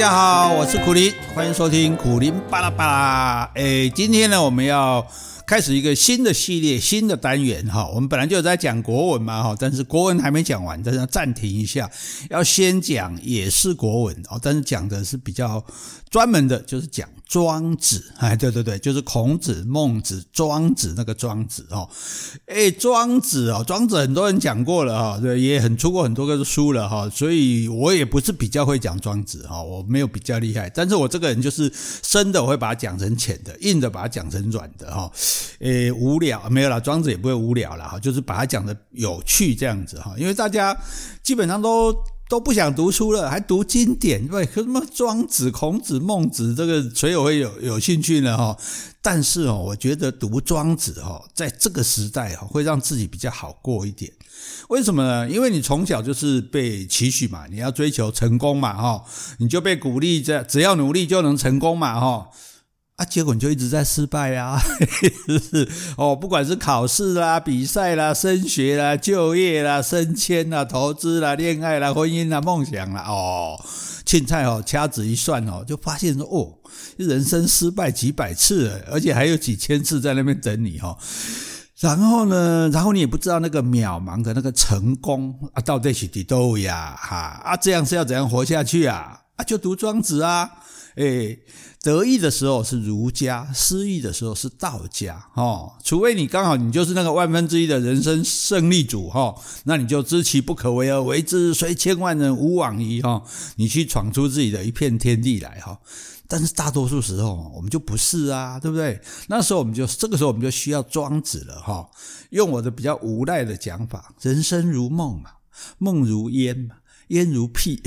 大家好，我是苦林，欢迎收听苦林巴拉巴拉。哎，今天呢，我们要开始一个新的系列、新的单元哈。我们本来就在讲国文嘛哈，但是国文还没讲完，但是要暂停一下，要先讲也是国文哦，但是讲的是比较专门的，就是讲。庄子，哎，对对对，就是孔子、孟子、庄子那个庄子哦，哎，庄子哦，庄子很多人讲过了哈，对，也很出过很多个书了哈，所以我也不是比较会讲庄子哈，我没有比较厉害，但是我这个人就是深的我会把它讲成浅的，硬的把它讲成软的哈，诶，无聊没有啦，庄子也不会无聊啦，哈，就是把它讲的有趣这样子哈，因为大家基本上都。都不想读书了，还读经典，对，什么庄子、孔子、孟子，这个谁有会有有兴趣呢？哈，但是哦，我觉得读庄子哈，在这个时代哈，会让自己比较好过一点。为什么呢？因为你从小就是被期许嘛，你要追求成功嘛，哈，你就被鼓励着，只要努力就能成功嘛，哈。啊，结果就一直在失败啊，是不是？哦，不管是考试啦、比赛啦、升学啦、就业啦、升迁啦、投资啦、恋爱啦、婚姻啦、梦想啦，哦，凊彩哦，掐指一算哦，就发现说哦，人生失败几百次，而且还有几千次在那边等你哦。然后呢，然后你也不知道那个渺茫的那个成功啊，到底是几多呀？哈啊，这样是要怎样活下去啊？啊，就读庄子啊，诶。得意的时候是儒家，失意的时候是道家，哦，除非你刚好你就是那个万分之一的人生胜利组，哈，那你就知其不可为而为之，虽千万人吾往矣，哈，你去闯出自己的一片天地来，哈。但是大多数时候我们就不是啊，对不对？那时候我们就这个时候我们就需要庄子了，哈。用我的比较无赖的讲法，人生如梦嘛，梦如烟嘛。烟如屁，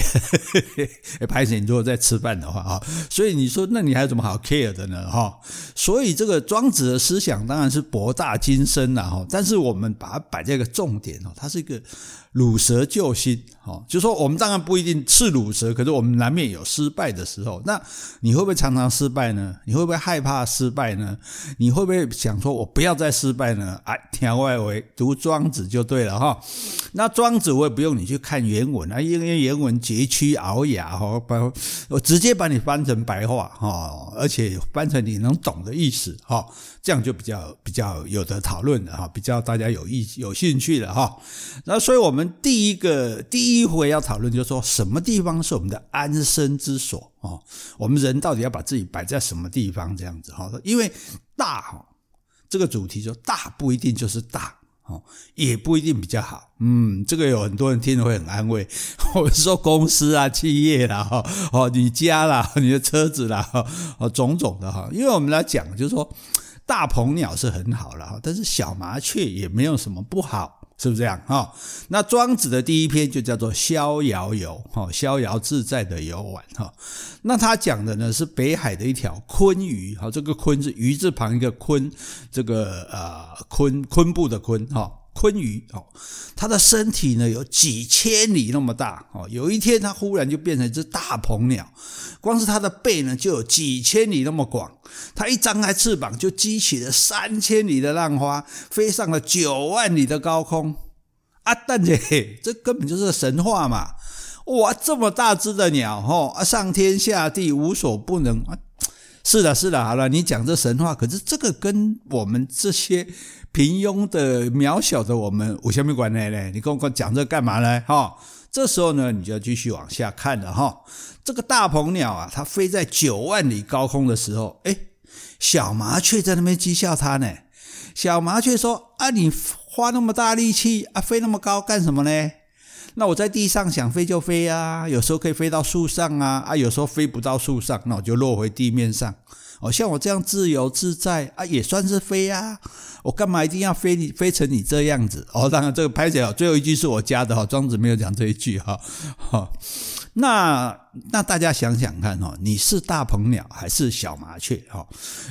哎，拍谢你如果在吃饭的话啊，所以你说那你还有什么好 care 的呢？哈，所以这个庄子的思想当然是博大精深了哈，但是我们把它摆在一个重点哦，它是一个。鲁蛇救星，哦，就说我们当然不一定是鲁蛇，可是我们难免有失败的时候。那你会不会常常失败呢？你会不会害怕失败呢？你会不会想说我不要再失败呢？哎，天外围读庄子就对了哈。那庄子我也不用你去看原文啊，因为原文佶屈聱牙哈，把我直接把你翻成白话哈，而且翻成你能懂的意思哈，这样就比较比较有得讨论的哈，比较大家有意有兴趣的哈。那所以我们。第一个第一回要讨论，就是说什么地方是我们的安身之所哦？我们人到底要把自己摆在什么地方？这样子哈，因为大哈这个主题就大不一定就是大哦，也不一定比较好。嗯，这个有很多人听了会很安慰。我们说公司啊、企业啦、哈哦、你家啦、你的车子啦、哦种种的哈。因为我们来讲，就是说大鹏鸟是很好了哈，但是小麻雀也没有什么不好。是不是这样哈？那庄子的第一篇就叫做《逍遥游》哈，逍遥自在的游玩哈。那他讲的呢是北海的一条鲲鱼哈，这个鲲是鱼字旁一个鲲，这个呃鲲鲲布的鲲哈，鲲鱼哦，它的身体呢有几千里那么大哦。有一天它忽然就变成一只大鹏鸟，光是它的背呢就有几千里那么广。它一张开翅膀，就激起了三千里的浪花，飞上了九万里的高空。啊，但是这根本就是神话嘛！哇，这么大只的鸟，吼啊，上天下地无所不能啊！是的，是的，好了，你讲这神话，可是这个跟我们这些平庸的、渺小的我们有什么关系呢？你跟我讲这干嘛呢？哈，这时候呢，你就要继续往下看了哈。这个大鹏鸟啊，它飞在九万里高空的时候，诶，小麻雀在那边讥笑它呢。小麻雀说：“啊，你花那么大力气啊，飞那么高干什么呢？那我在地上想飞就飞啊，有时候可以飞到树上啊，啊，有时候飞不到树上，那我就落回地面上。哦，像我这样自由自在啊，也算是飞啊。我干嘛一定要飞你飞成你这样子？哦，当然这个拍起来最后一句是我加的哈，庄子没有讲这一句哈，哈。”那那大家想想看哈，你是大鹏鸟还是小麻雀哈？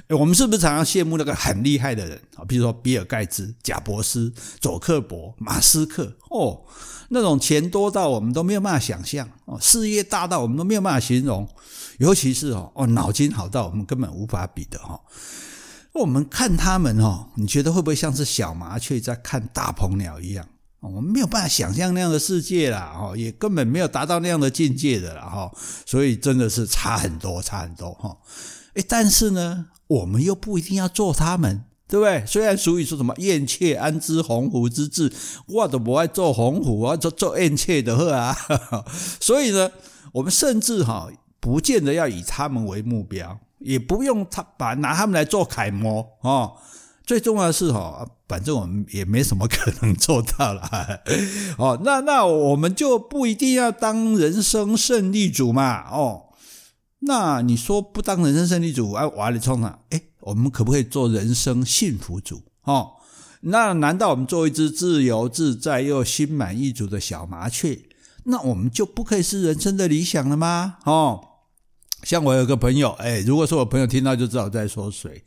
我们是不是常常羡慕那个很厉害的人啊？比如说比尔盖茨、贾伯斯、佐克伯、马斯克哦，那种钱多到我们都没有办法想象哦，事业大到我们都没有办法形容，尤其是哦哦脑筋好到我们根本无法比的哈。我们看他们哦，你觉得会不会像是小麻雀在看大鹏鸟一样？我们没有办法想象那样的世界啦，哈，也根本没有达到那样的境界的啦，哈，所以真的是差很多，差很多，哈，诶，但是呢，我们又不一定要做他们，对不对？虽然俗语说什么“燕雀安知鸿鹄之志”，我都不爱做鸿鹄，我要做做燕雀的货啊，所以呢，我们甚至哈，不见得要以他们为目标，也不用他把拿他们来做楷模，哦。最重要的是哈，反正我们也没什么可能做到了，哦，那那我们就不一定要当人生胜利组嘛，哦，那你说不当人生胜利组，哎，瓦里冲啊，哎，我们可不可以做人生幸福组？哦，那难道我们做一只自由自在又心满意足的小麻雀，那我们就不可以是人生的理想了吗？哦，像我有个朋友，哎，如果说我朋友听到就知道在说谁。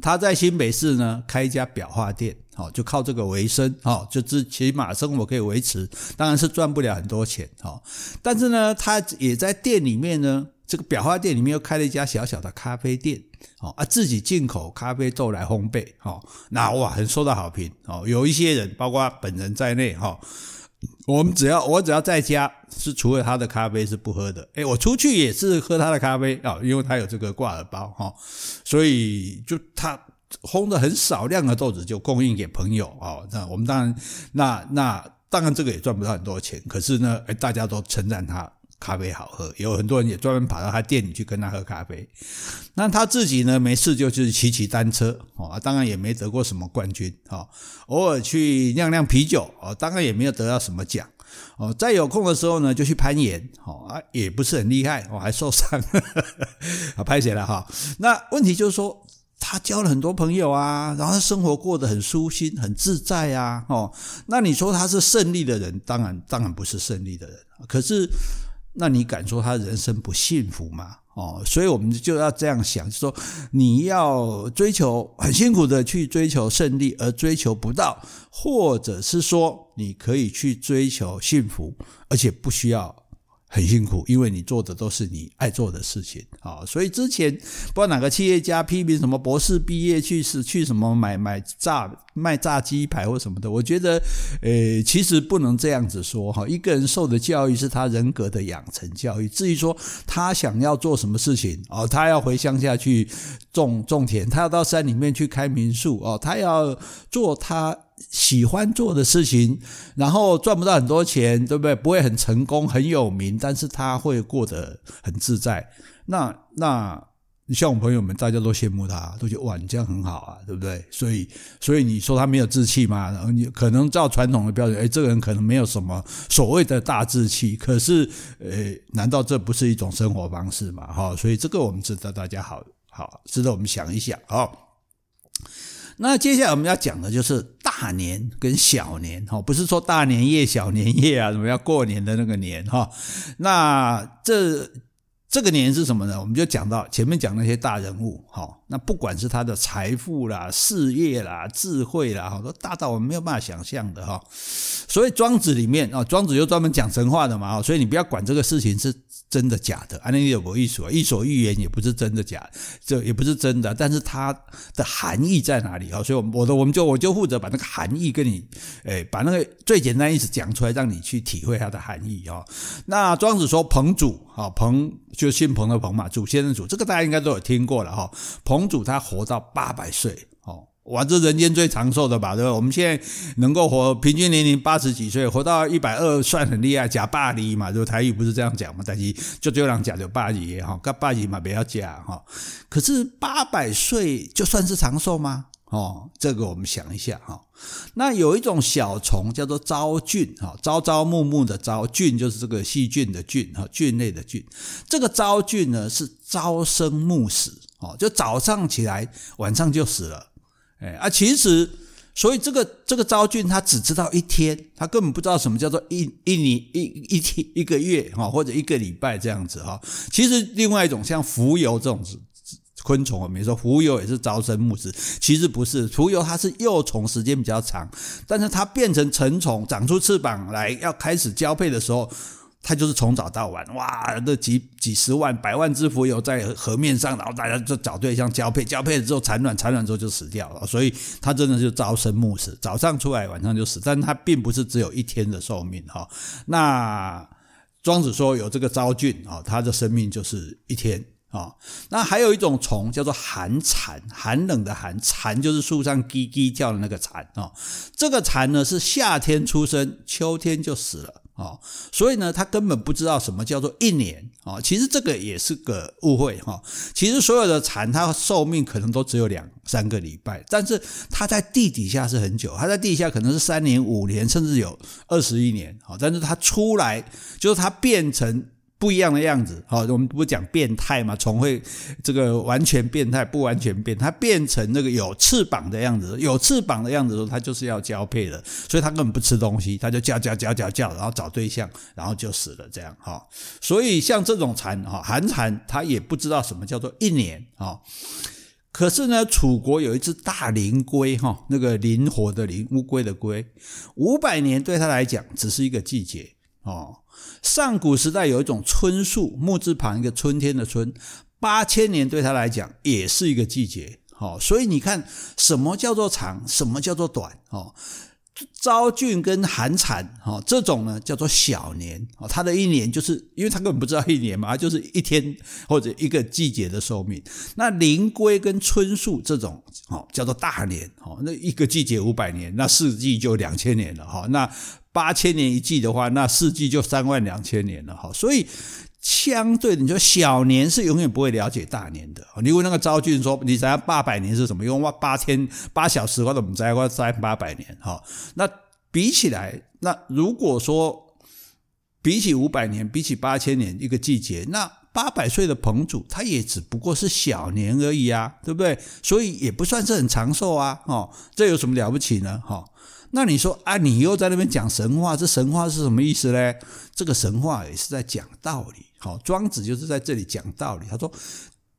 他在新北市呢开一家裱画店，好，就靠这个为生，好，就至起码生活可以维持，当然是赚不了很多钱，好，但是呢，他也在店里面呢，这个裱画店里面又开了一家小小的咖啡店，哦啊，自己进口咖啡豆来烘焙，好，那哇，很受到好评，哦，有一些人，包括本人在内，哈。我们只要我只要在家是除了他的咖啡是不喝的，诶，我出去也是喝他的咖啡啊，因为他有这个挂耳包哈，所以就他烘的很少量的豆子就供应给朋友啊。那我们当然那那当然这个也赚不到很多钱，可是呢，诶，大家都称赞他。咖啡好喝，有很多人也专门跑到他店里去跟他喝咖啡。那他自己呢，没事就是骑骑单车哦，当然也没得过什么冠军哦。偶尔去酿酿啤酒哦，当然也没有得到什么奖哦。在有空的时候呢，就去攀岩哦，啊，也不是很厉害哦，还受伤，啊，拍谢了哈。那问题就是说，他交了很多朋友啊，然后他生活过得很舒心、很自在啊。哦，那你说他是胜利的人，当然当然不是胜利的人，可是。那你敢说他人生不幸福吗？哦，所以我们就要这样想，就说你要追求很辛苦的去追求胜利，而追求不到，或者是说你可以去追求幸福，而且不需要。很辛苦，因为你做的都是你爱做的事情啊，所以之前不知道哪个企业家批评什么博士毕业去是去什么买买炸卖炸鸡排或什么的，我觉得，呃，其实不能这样子说哈。一个人受的教育是他人格的养成教育，至于说他想要做什么事情哦，他要回乡下去种种田，他要到山里面去开民宿哦，他要做他。喜欢做的事情，然后赚不到很多钱，对不对？不会很成功、很有名，但是他会过得很自在。那那，你像我朋友们，大家都羡慕他，都觉得哇，你这样很好啊，对不对？所以，所以你说他没有志气吗？然后你可能照传统的标准，诶，这个人可能没有什么所谓的大志气。可是，诶，难道这不是一种生活方式吗？哈，所以这个我们值得大家好好值得我们想一想啊。那接下来我们要讲的就是大年跟小年哈，不是说大年夜、小年夜啊，什么要过年的那个年哈。那这这个年是什么呢？我们就讲到前面讲那些大人物哈。那不管是他的财富啦、事业啦、智慧啦，哈，都大到我们没有办法想象的哈。所以庄子里面啊，庄子又专门讲神话的嘛，所以你不要管这个事情是。真的假的？啊，那有个艺术啊，伊索寓言也不是真的假，这也不是真的，但是它的含义在哪里啊？所以，我我的我们就我就负责把那个含义跟你，哎，把那个最简单意思讲出来，让你去体会它的含义啊。那庄子说彭祖啊，彭就姓彭的彭嘛，祖先的祖，这个大家应该都有听过了哈。彭祖他活到八百岁哦。哇，这人间最长寿的吧，对吧？我们现在能够活平均年龄八十几岁，活到一百二算很厉害，假霸离嘛，就台语不是这样讲嘛？但是就这样讲就霸离哈，跟霸离嘛不要假哈。可是八百岁就算是长寿吗？哦，这个我们想一下哈。那有一种小虫叫做朝菌哈，朝朝暮暮的朝菌就是这个细菌的菌哈，菌类的菌。这个朝菌呢是朝生暮死哦，就早上起来，晚上就死了。哎啊，其实，所以这个这个昭俊他只知道一天，他根本不知道什么叫做一一年一一天一个月哈，或者一个礼拜这样子哈。其实另外一种像蜉蝣这种昆虫，我们说蜉蝣也是朝生暮死，其实不是，蜉蝣它是幼虫时间比较长，但是它变成成虫长出翅膀来要开始交配的时候，他就是从早到晚，哇，那几几十万、百万只蜉蝣在河面上，然后大家就找对象交配，交配了之后产卵，产卵之后就死掉了。所以他真的就朝生暮死，早上出来，晚上就死。但他并不是只有一天的寿命哈。那庄子说有这个昭俊啊，他的生命就是一天。啊，那还有一种虫叫做寒蝉，寒冷的寒，蝉就是树上叽叽叫的那个蝉啊。这个蝉呢是夏天出生，秋天就死了哦，所以呢，他根本不知道什么叫做一年哦。其实这个也是个误会哈。其实所有的蝉，它寿命可能都只有两三个礼拜，但是它在地底下是很久，它在地下可能是三年、五年，甚至有二十一年啊。但是它出来，就是它变成。不一样的样子，好，我们不讲变态嘛？虫会这个完全变态，不完全变，它变成那个有翅膀的样子，有翅膀的样子的时候，它就是要交配的，所以它根本不吃东西，它就叫叫叫叫叫，然后找对象，然后就死了，这样哈。所以像这种蝉哈，寒蝉，它也不知道什么叫做一年啊。可是呢，楚国有一只大灵龟哈，那个灵活的灵，乌龟的龟，五百年对它来讲只是一个季节哦。上古时代有一种春树，木字旁一个春天的春，八千年对他来讲也是一个季节。好，所以你看什么叫做长，什么叫做短？哦，昭俊跟寒蝉，哦，这种呢叫做小年。哦，他的一年就是因为他根本不知道一年嘛，就是一天或者一个季节的寿命。那灵龟跟春树这种，哦，叫做大年。哦，那一个季节五百年，那四季就两千年了。哈，那。八千年一季的话，那四季就三万两千年了哈。所以相对，你说小年是永远不会了解大年的。你问那个昭君说，你想要八百年是什么？用八千八小时，或者我们再过三八百年哈。那比起来，那如果说比起五百年，比起八千年一个季节，那八百岁的彭祖他也只不过是小年而已啊，对不对？所以也不算是很长寿啊。哦，这有什么了不起呢？哈。那你说啊，你又在那边讲神话，这神话是什么意思呢？这个神话也是在讲道理。好，庄子就是在这里讲道理。他说，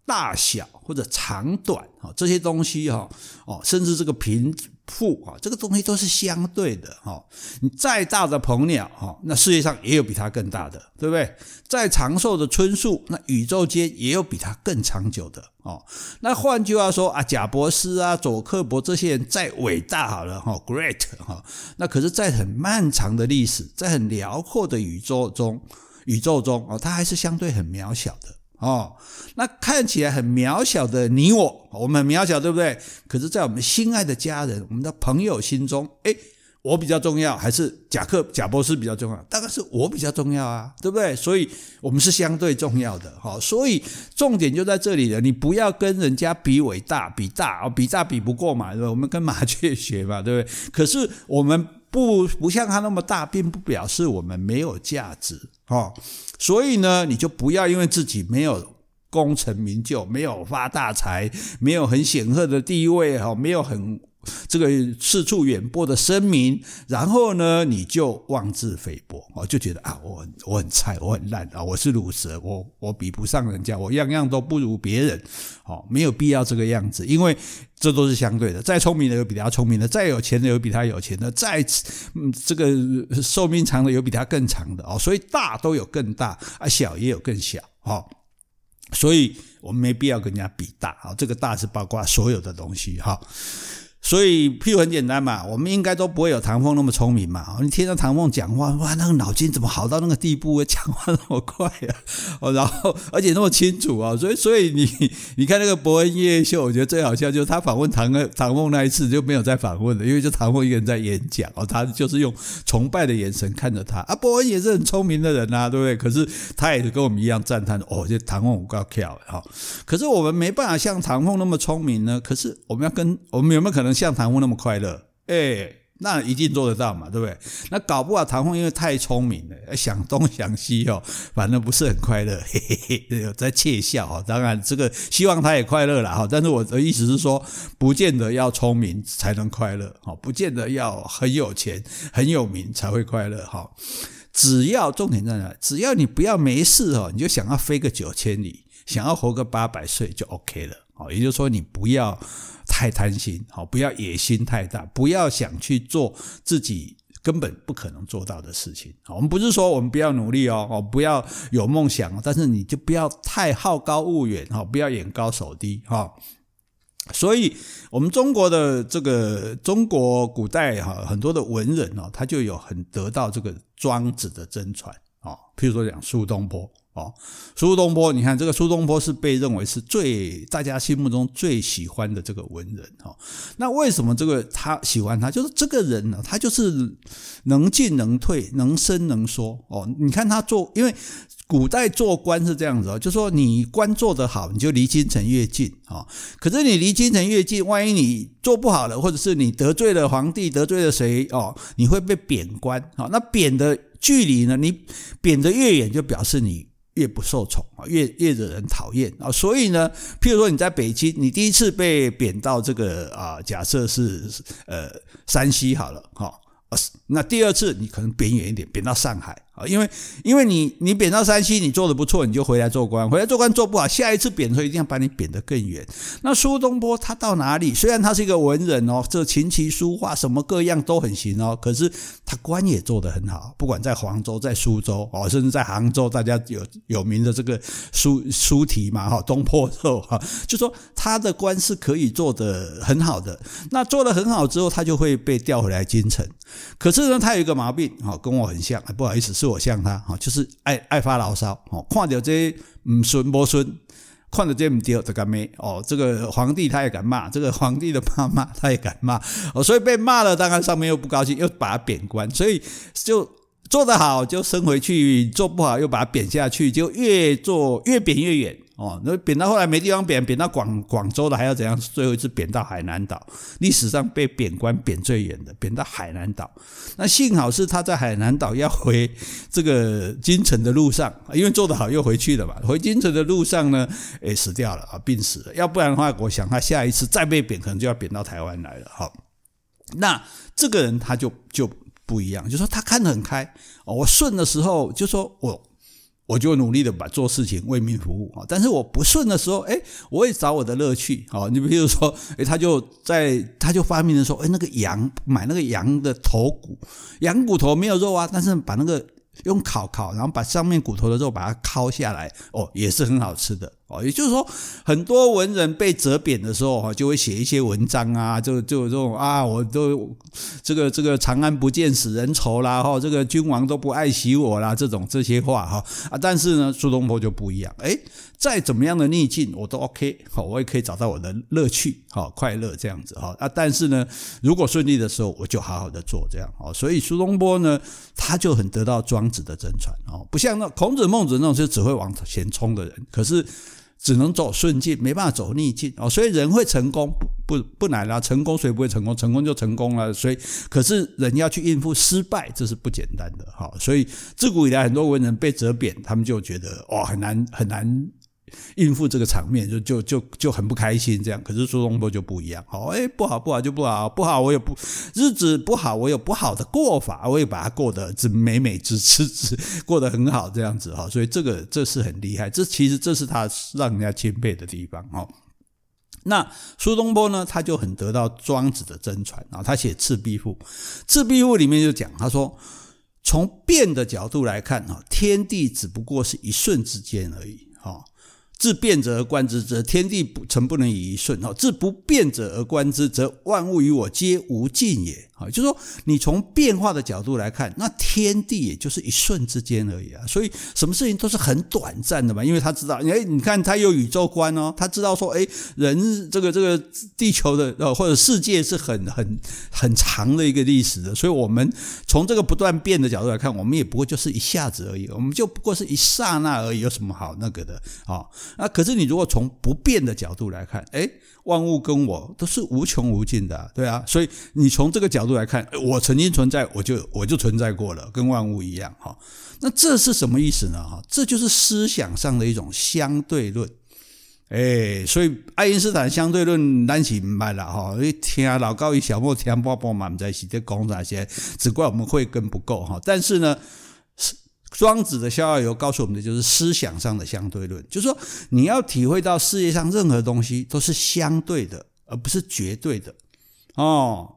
大小或者长短，这些东西哈，哦，甚至这个贫富啊，这个东西都是相对的哈。你再大的鹏鸟哈，那世界上也有比它更大的，对不对？再长寿的椿树，那宇宙间也有比它更长久的哦。那换句话说啊，贾伯斯啊、佐克伯这些人再伟大好了哈，great 哈，那可是，在很漫长的历史，在很辽阔的宇宙中，宇宙中哦，它还是相对很渺小的。哦，那看起来很渺小的你我，我们很渺小，对不对？可是，在我们心爱的家人、我们的朋友心中，诶，我比较重要，还是贾克贾伯斯比较重要？当然是我比较重要啊，对不对？所以，我们是相对重要的。好，所以重点就在这里了。你不要跟人家比伟大，比大哦，比大比不过嘛，对吧？我们跟麻雀学嘛，对不对？可是我们不不像他那么大，并不表示我们没有价值。哈。所以呢，你就不要因为自己没有功成名就，没有发大财，没有很显赫的地位，哈，没有很这个四处远播的声名，然后呢，你就妄自菲薄，哦，就觉得啊，我我很菜，我很烂啊，我是鲁蛇，我我比不上人家，我样样都不如别人，哦，没有必要这个样子，因为这都是相对的，再聪明的有比他聪明的，再有钱的有比他有钱的，再嗯这个寿命长的有比他更长的。哦，所以大都有更大啊，小也有更小，哦，所以我们没必要跟人家比大。啊，这个大是包括所有的东西。哈。所以，譬如很简单嘛，我们应该都不会有唐凤那么聪明嘛。你听到唐凤讲话，哇，那个脑筋怎么好到那个地步？讲话那么快啊，哦，然后而且那么清楚啊。所以，所以你你看那个博恩夜秀，我觉得最好笑就是他访问唐唐凤那一次就没有再访问了，因为就唐凤一个人在演讲哦，他就是用崇拜的眼神看着他啊。博恩也是很聪明的人呐，对不对？可是他也是跟我们一样赞叹哦，这唐凤我够巧哈。可是我们没办法像唐凤那么聪明呢。可是我们要跟我们有没有可能？像唐凤那么快乐，哎，那一定做得到嘛，对不对？那搞不好唐凤因为太聪明了，想东想西哦，反正不是很快乐，嘿嘿嘿，在窃笑哈。当然，这个希望他也快乐了哈。但是我的意思是说，不见得要聪明才能快乐哈，不见得要很有钱很有名才会快乐哈。只要重点在哪？只要你不要没事哦，你就想要飞个九千里，想要活个八百岁就 OK 了。好，也就是说，你不要太贪心，好，不要野心太大，不要想去做自己根本不可能做到的事情。我们不是说我们不要努力哦，哦，不要有梦想，但是你就不要太好高骛远哈，不要眼高手低哈。所以，我们中国的这个中国古代哈，很多的文人哦，他就有很得到这个庄子的真传啊。譬如说讲苏东坡。哦，苏东坡，你看这个苏东坡是被认为是最大家心目中最喜欢的这个文人哈。那为什么这个他喜欢他？就是这个人呢，他就是能进能退，能伸能缩。哦，你看他做，因为古代做官是这样子哦，就说你官做得好，你就离京城越近啊。可是你离京城越近，万一你做不好了，或者是你得罪了皇帝，得罪了谁哦，你会被贬官。好，那贬的距离呢？你贬得越远，就表示你。越不受宠啊，越越惹人讨厌啊，所以呢，譬如说你在北京，你第一次被贬到这个啊，假设是呃山西好了哈，那第二次你可能贬远一点，贬到上海。啊，因为因为你你贬到山西，你做的不错，你就回来做官，回来做官做不好，下一次贬的时候一定要把你贬得更远。那苏东坡他到哪里？虽然他是一个文人哦，这琴棋书画什么各样都很行哦，可是他官也做得很好，不管在黄州、在苏州哦，甚至在杭州，大家有有名的这个苏苏题嘛哈，东坡肉哈，就说他的官是可以做得很好的。那做得很好之后，他就会被调回来京城。可是呢，他有一个毛病哈，跟我很像，不好意思。是我像他哈，就是爱爱发牢骚哦，看到这唔顺不顺，看着这唔对就敢骂哦。这个皇帝他也敢骂，这个皇帝的妈妈 他也敢骂哦，所以被骂了，当然上面又不高兴，又把他贬官，所以就做得好就升回去，做不好又把他贬下去，就越做越贬越远。哦，那贬到后来没地方贬，贬到广广州的还要怎样？最后一次贬到海南岛，历史上被贬官贬最远的，贬到海南岛。那幸好是他在海南岛要回这个京城的路上，因为做得好又回去了嘛。回京城的路上呢，诶，死掉了啊，病死了。要不然的话，我想他下一次再被贬，可能就要贬到台湾来了。好，那这个人他就就不一样，就说他看得很开。我顺的时候就说我。我就努力的把做事情为民服务啊，但是我不顺的时候，哎，我也找我的乐趣啊。你比如说，哎，他就在他就发明的说，哎，那个羊买那个羊的头骨，羊骨头没有肉啊，但是把那个用烤烤，然后把上面骨头的肉把它烤下来，哦，也是很好吃的。哦，也就是说，很多文人被责贬的时候，哈，就会写一些文章啊，就就这种啊，我都这个这个长安不见使人愁啦，哈，这个君王都不爱惜我啦，这种这些话哈啊，但是呢，苏东坡就不一样，诶，再怎么样的逆境我都 OK，好，我也可以找到我的乐趣，好，快乐这样子哈啊，但是呢，如果顺利的时候，我就好好的做这样，哦，所以苏东坡呢，他就很得到庄子的真传哦，不像那孔子、孟子那种就只会往前冲的人，可是。只能走顺境，没办法走逆境哦。所以人会成功不不不难啦，成功谁不会成功？成功就成功了。所以可是人要去应付失败，这是不简单的哈。所以自古以来很多文人被责贬，他们就觉得哇很难很难。应付这个场面就就就就很不开心，这样。可是苏东坡就不一样，哦，哎，不好不好就不好，不好我有不日子不好，我有不好的过法，我也把它过得只美美滋滋滋过得很好，这样子哈。所以这个这是很厉害，这其实这是他让人家钦佩的地方哈。那苏东坡呢，他就很得到庄子的真传啊。他写《赤壁赋》，《赤壁赋》里面就讲，他说从变的角度来看哈，天地只不过是一瞬之间而已。自变者而观之，则天地不曾不能以一瞬；自不变者而观之，则万物与我皆无尽也。啊，就是说，你从变化的角度来看，那天地也就是一瞬之间而已啊。所以，什么事情都是很短暂的嘛。因为他知道，哎，你看他有宇宙观哦，他知道说，哎，人这个这个地球的呃或者世界是很很很长的一个历史的。所以，我们从这个不断变的角度来看，我们也不过就是一下子而已，我们就不过是一刹那而已，有什么好那个的啊？那可是你如果从不变的角度来看，哎。万物跟我都是无穷无尽的，对啊，所以你从这个角度来看，我曾经存在，我就我就存在过了，跟万物一样哈。那这是什么意思呢？哈，这就是思想上的一种相对论。哎，所以爱因斯坦相对论咱是明白了哈。一听老高与小莫听波波嘛，在一起在讲那些，只怪我们慧根不够哈。但是呢。庄子的《逍遥游》告诉我们的就是思想上的相对论，就是说你要体会到世界上任何东西都是相对的，而不是绝对的。哦，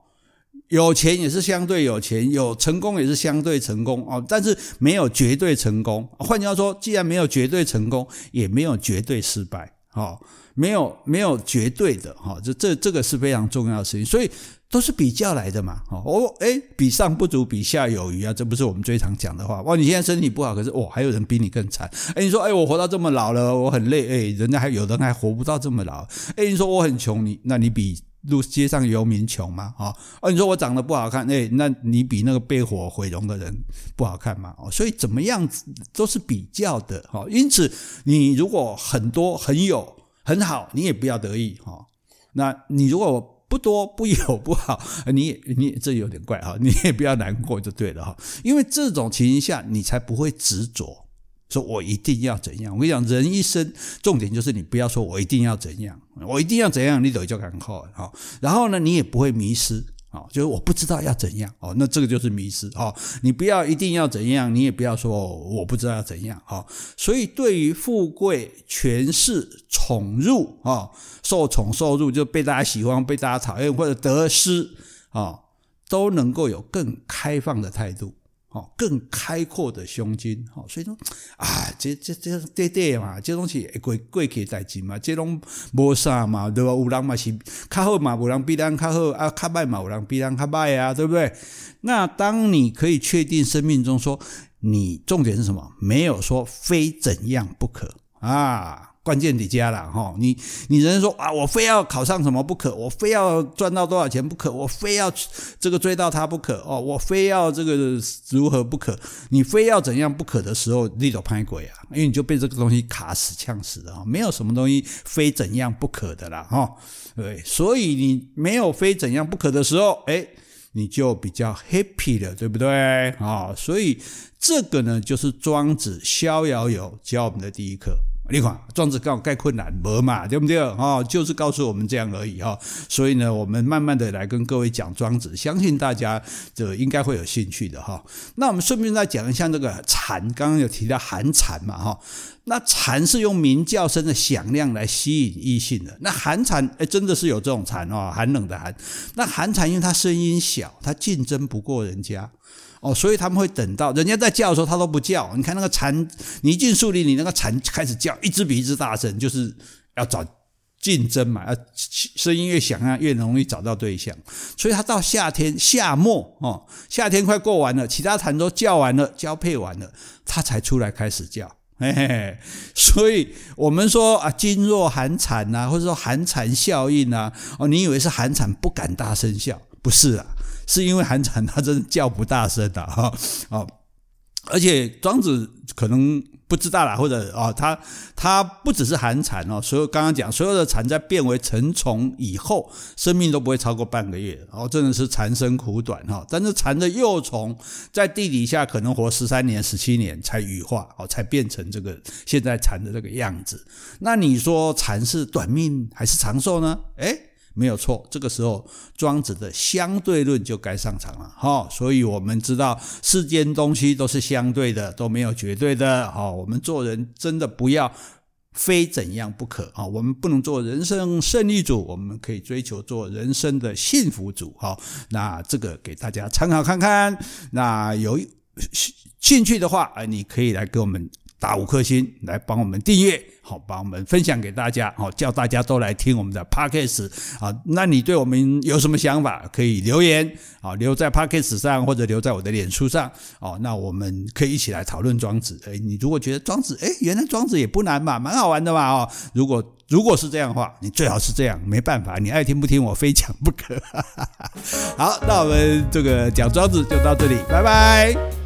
有钱也是相对有钱，有成功也是相对成功哦，但是没有绝对成功。换句话说，既然没有绝对成功，也没有绝对失败，哦，没有没有绝对的哈，这这这个是非常重要的事情，所以都是比较来的嘛。哦，诶，比上不足，比下有余啊，这不是我们最常讲的话。哇，你现在身体不好，可是哇，还有人比你更惨。诶，你说，诶，我活到这么老了，我很累，诶，人家还有人还活不到这么老。诶，你说我很穷，你那你比。路街上游民穷吗？啊，哦，你说我长得不好看，哎，那你比那个被火毁容的人不好看吗？哦，所以怎么样子都是比较的，哈。因此，你如果很多很有很好，你也不要得意，哈。那你如果不多不有不好，你也你也这有点怪哈，你也不要难过就对了哈。因为这种情形下，你才不会执着。说我一定要怎样？我跟你讲，人一生重点就是你不要说我一定要怎样，我一定要怎样，你等于就赶快好。然后呢，你也不会迷失啊，就是我不知道要怎样哦，那这个就是迷失哦。你不要一定要怎样，你也不要说我不知道要怎样哦。所以对于富贵、权势、宠辱啊，受宠受辱，就被大家喜欢、被大家讨厌或者得失啊，都能够有更开放的态度。哦，更开阔的胸襟，哦，所以说啊，这这这对对嘛，这东西会过过去代志嘛，这拢无啥嘛，对吧？有人嘛是较好嘛，有人比咱较好啊，较歹嘛，有人比咱较歹啊，对不对？那当你可以确定生命中说，你重点是什么？没有说非怎样不可啊。关键你家了哈，你你人说啊，我非要考上什么不可，我非要赚到多少钱不可，我非要这个追到他不可哦，我非要这个如何不可，你非要怎样不可的时候，你就拍鬼啊，因为你就被这个东西卡死呛死的啊，没有什么东西非怎样不可的啦哈，对，所以你没有非怎样不可的时候，诶，你就比较 happy 了，对不对啊？所以这个呢，就是庄子《逍遥游》教我们的第一课。你看，庄子告诉盖困难，没嘛，对不对？哦，就是告诉我们这样而已哈。所以呢，我们慢慢的来跟各位讲庄子，相信大家这应该会有兴趣的哈。那我们顺便再讲一下那个蝉，刚刚有提到寒蝉嘛哈。那蝉是用鸣叫声的响亮来吸引异性的。那寒蝉，哎，真的是有这种蝉哦，寒冷的寒。那寒蝉因为它声音小，它竞争不过人家。哦，所以他们会等到人家在叫的时候，他都不叫。你看那个蝉，你一进树林，你那个蝉开始叫，一只比一只大声，就是要找竞争嘛，要声音越响亮，越容易找到对象。所以他到夏天夏末哦，夏天快过完了，其他蝉都叫完了，交配完了，他才出来开始叫。嘿嘿嘿，所以我们说啊，噤若寒蝉呐，或者说寒蝉效应呐，哦，你以为是寒蝉不敢大声笑？不是啊。是因为寒蝉它真的叫不大声的哈，哦，而且庄子可能不知道啦，或者啊，他他不只是寒蝉哦，所有刚刚讲所有的蝉在变为成虫以后，生命都不会超过半个月，哦，真的是蝉生苦短哈。但是蝉的幼虫在地底下可能活十三年、十七年才羽化，哦，才变成这个现在蝉的这个样子。那你说蝉是短命还是长寿呢？诶没有错，这个时候庄子的相对论就该上场了哈。所以我们知道世间东西都是相对的，都没有绝对的哈。我们做人真的不要非怎样不可啊。我们不能做人生胜利组，我们可以追求做人生的幸福组哈。那这个给大家参考看看。那有兴趣的话，你可以来给我们。打五颗星来帮我们订阅，好，帮我们分享给大家，好，叫大家都来听我们的 Podcast 啊。那你对我们有什么想法，可以留言啊，留在 Podcast 上或者留在我的脸书上哦。那我们可以一起来讨论庄子。诶，你如果觉得庄子，诶，原来庄子也不难嘛，蛮好玩的嘛哦。如果如果是这样的话，你最好是这样，没办法，你爱听不听，我非讲不可。好，那我们这个讲庄子就到这里，拜拜。